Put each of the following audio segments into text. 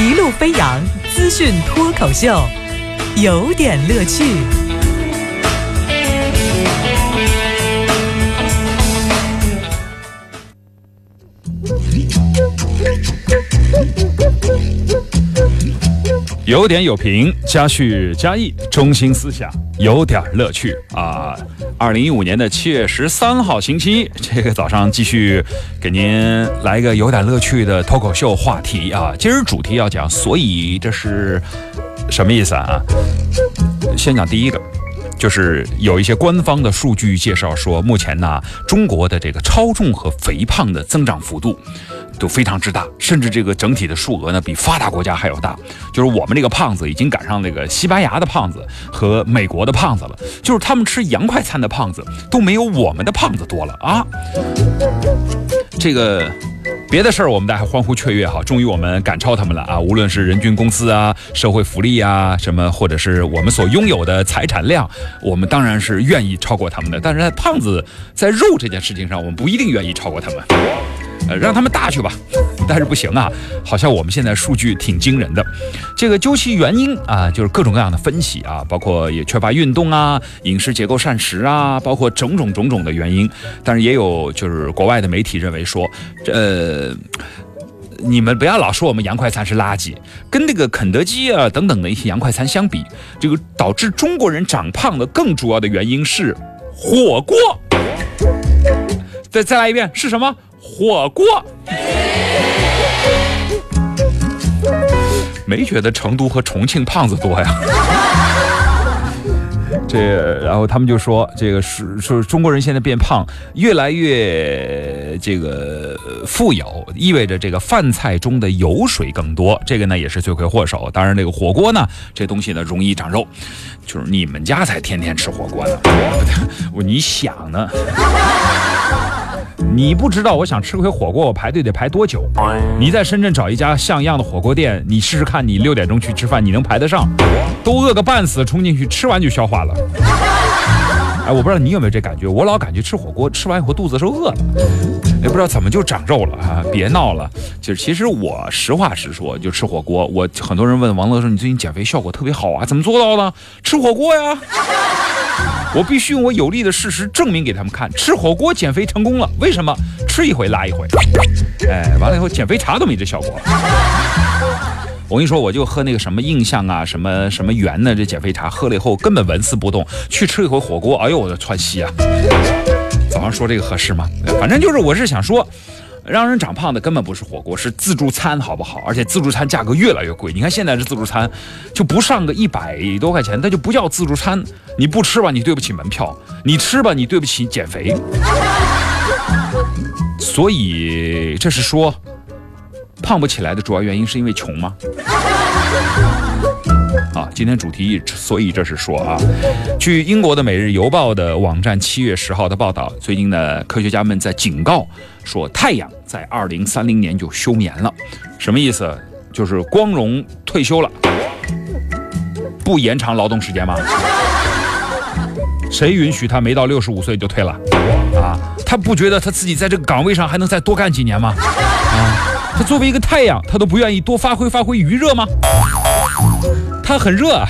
一路飞扬资讯脱口秀，有点乐趣。有点有评，加叙加意，中心思想有点乐趣啊！二零一五年的七月十三号星期一，这个早上继续给您来一个有点乐趣的脱口秀话题啊！今儿主题要讲，所以这是什么意思啊？先讲第一个。就是有一些官方的数据介绍说，目前呢，中国的这个超重和肥胖的增长幅度都非常之大，甚至这个整体的数额呢比发达国家还要大。就是我们这个胖子已经赶上那个西班牙的胖子和美国的胖子了，就是他们吃洋快餐的胖子都没有我们的胖子多了啊。这个。别的事儿我们大家欢呼雀跃哈，终于我们赶超他们了啊！无论是人均工资啊、社会福利啊什么，或者是我们所拥有的财产量，我们当然是愿意超过他们的。但是在胖子在肉这件事情上，我们不一定愿意超过他们。呃，让他们大去吧，但是不行啊，好像我们现在数据挺惊人的。这个究其原因啊，就是各种各样的分析啊，包括也缺乏运动啊，饮食结构膳食啊，包括种种种种的原因。但是也有就是国外的媒体认为说，呃，你们不要老说我们洋快餐是垃圾，跟那个肯德基啊等等的一些洋快餐相比，这个导致中国人长胖的更主要的原因是火锅。再再来一遍，是什么？火锅，没觉得成都和重庆胖子多呀？这，然后他们就说，这个是说中国人现在变胖，越来越这个富有，意味着这个饭菜中的油水更多，这个呢也是罪魁祸首。当然，这个火锅呢，这东西呢容易长肉，就是你们家才天天吃火锅呢，我你想呢？你不知道，我想吃回火锅，我排队得排多久？你在深圳找一家像样的火锅店，你试试看，你六点钟去吃饭，你能排得上？都饿个半死，冲进去吃完就消化了。哎，我不知道你有没有这感觉，我老感觉吃火锅吃完以后肚子是饿了，也不知道怎么就长肉了啊！别闹了，就是其实我实话实说，就吃火锅。我很多人问王乐说，你最近减肥效果特别好啊，怎么做到的？吃火锅呀。我必须用我有力的事实证明给他们看，吃火锅减肥成功了。为什么？吃一回拉一回。哎，完了以后减肥茶都没这效果。我跟你说，我就喝那个什么印象啊，什么什么源的这减肥茶，喝了以后根本纹丝不动。去吃一回火锅，哎呦我的窜稀啊！早上说这个合适吗？反正就是，我是想说。让人长胖的根本不是火锅，是自助餐，好不好？而且自助餐价格越来越贵。你看现在这自助餐，就不上个一百多块钱，那就不叫自助餐。你不吃吧，你对不起门票；你吃吧，你对不起减肥。所以这是说，胖不起来的主要原因是因为穷吗？今天主题，所以这是说啊，据英国的《每日邮报》的网站七月十号的报道，最近呢，科学家们在警告说，太阳在二零三零年就休眠了，什么意思？就是光荣退休了，不延长劳动时间吗？谁允许他没到六十五岁就退了？啊，他不觉得他自己在这个岗位上还能再多干几年吗？啊，他作为一个太阳，他都不愿意多发挥发挥余热吗？它很热啊，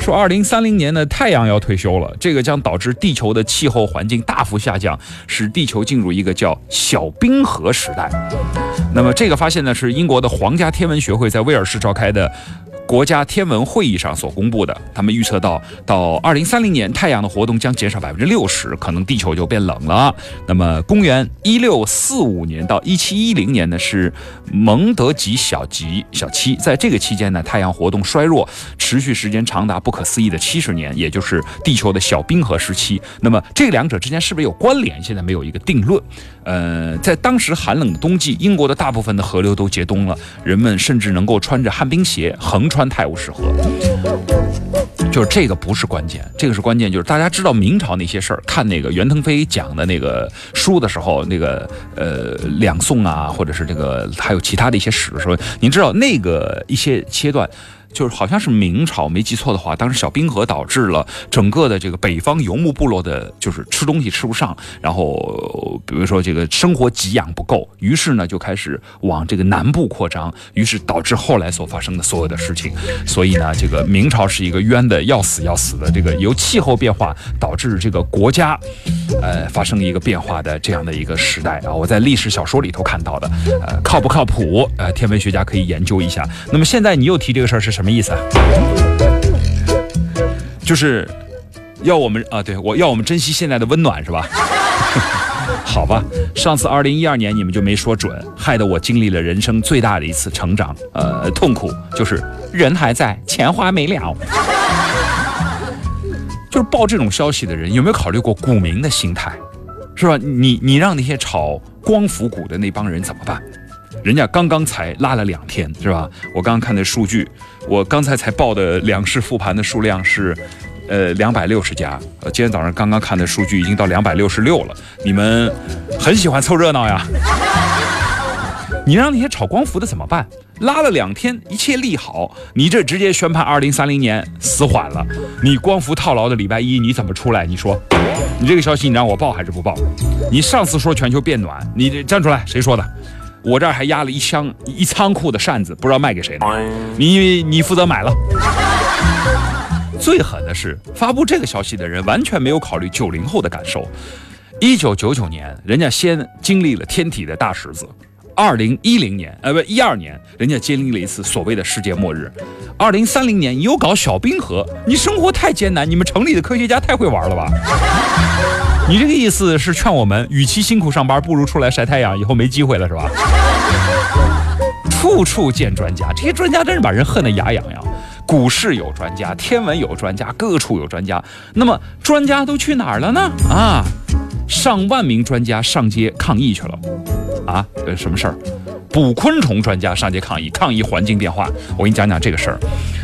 说二零三零年的太阳要退休了，这个将导致地球的气候环境大幅下降，使地球进入一个叫小冰河时代。那么这个发现呢，是英国的皇家天文学会在威尔士召开的。国家天文会议上所公布的，他们预测到到二零三零年，太阳的活动将减少百分之六十，可能地球就变冷了。那么，公元一六四五年到一七一零年呢，是蒙德吉小吉小七，在这个期间呢，太阳活动衰弱，持续时间长达不可思议的七十年，也就是地球的小冰河时期。那么，这两者之间是不是有关联？现在没有一个定论。呃，在当时寒冷的冬季，英国的大部分的河流都结冻了，人们甚至能够穿着旱冰鞋横穿泰晤士河。就是这个不是关键，这个是关键，就是大家知道明朝那些事儿，看那个袁腾飞讲的那个书的时候，那个呃两宋啊，或者是这个还有其他的一些史的时候，您知道那个一些阶段。就是好像是明朝没记错的话，当时小冰河导致了整个的这个北方游牧部落的，就是吃东西吃不上，然后比如说这个生活给养不够，于是呢就开始往这个南部扩张，于是导致后来所发生的所有的事情。所以呢，这个明朝是一个冤的要死要死的，这个由气候变化导致这个国家，呃，发生一个变化的这样的一个时代啊。我在历史小说里头看到的，呃，靠不靠谱？呃，天文学家可以研究一下。那么现在你又提这个事儿是什么什么意思啊？就是要我们啊，对我要我们珍惜现在的温暖是吧？好吧，上次二零一二年你们就没说准，害得我经历了人生最大的一次成长，呃，痛苦就是人还在，钱花没了。就是报这种消息的人有没有考虑过股民的心态，是吧？你你让那些炒光伏股的那帮人怎么办？人家刚刚才拉了两天，是吧？我刚刚看的数据，我刚才才报的两市复盘的数量是。呃，两百六十家。呃，今天早上刚刚看的数据已经到两百六十六了。你们很喜欢凑热闹呀？你让那些炒光伏的怎么办？拉了两天，一切利好，你这直接宣判二零三零年死缓了。你光伏套牢的礼拜一你怎么出来？你说，你这个消息你让我报还是不报？你上次说全球变暖，你站出来，谁说的？我这儿还压了一箱一仓库的扇子，不知道卖给谁呢？你你负责买了。最狠的是，发布这个消息的人完全没有考虑九零后的感受。一九九九年，人家先经历了天体的大石子；二零一零年，呃，不，一二年，人家经历了一次所谓的世界末日；二零三零年，你又搞小冰河，你生活太艰难，你们城里的科学家太会玩了吧？你这个意思是劝我们，与其辛苦上班，不如出来晒太阳，以后没机会了是吧？处处见专家，这些专家真是把人恨得牙痒痒。股市有专家，天文有专家，各处有专家。那么专家都去哪儿了呢？啊，上万名专家上街抗议去了。啊，呃，什么事儿？捕昆虫专家上街抗议，抗议环境变化。我给你讲讲这个事儿，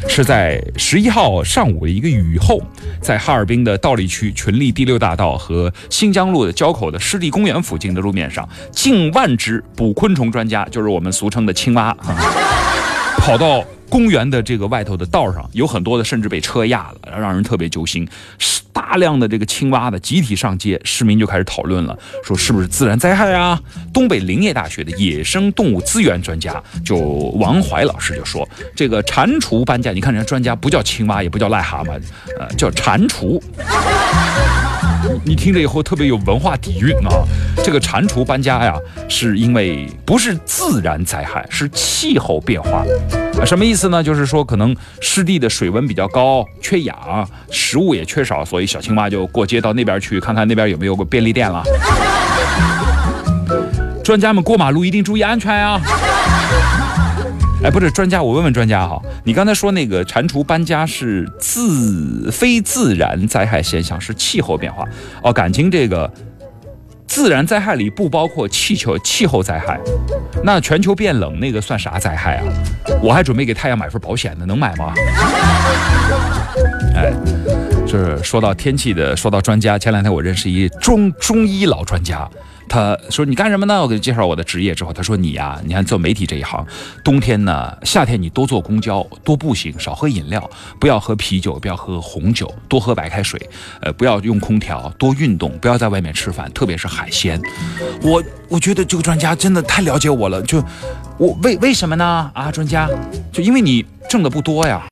是在十一号上午的一个雨后，在哈尔滨的道里区群力第六大道和新疆路的交口的湿地公园附近的路面上，近万只捕昆虫专家，就是我们俗称的青蛙，跑到。公园的这个外头的道上有很多的，甚至被车压了，让人特别揪心。大量的这个青蛙的集体上街，市民就开始讨论了，说是不是自然灾害啊？东北林业大学的野生动物资源专家就王怀老师就说，这个蟾蜍搬家，你看人家专家不叫青蛙，也不叫癞蛤蟆，呃，叫蟾蜍。你听着以后特别有文化底蕴啊！这个蟾蜍搬家呀，是因为不是自然灾害，是气候变化。什么意思次呢？就是说可能湿地的水温比较高，缺氧，食物也缺少，所以小青蛙就过街到那边去看看那边有没有个便利店了。专家们过马路一定注意安全呀！哎，不是专家，我问问专家哈，你刚才说那个蟾蜍搬家是自非自然灾害现象，是气候变化哦？感情这个自然灾害里不包括气球气候灾害，那全球变冷那个算啥灾害啊？我还准备给太阳买份保险呢，能买吗？哎，就是说到天气的，说到专家，前两天我认识一中中医老专家。他说：“你干什么呢？”我给他介绍我的职业之后，他说：“你呀，你看做媒体这一行，冬天呢，夏天你多坐公交，多步行，少喝饮料，不要喝啤酒，不要喝红酒，多喝白开水，呃，不要用空调，多运动，不要在外面吃饭，特别是海鲜。”我我觉得这个专家真的太了解我了，就我为为什么呢？啊，专家，就因为你挣的不多呀。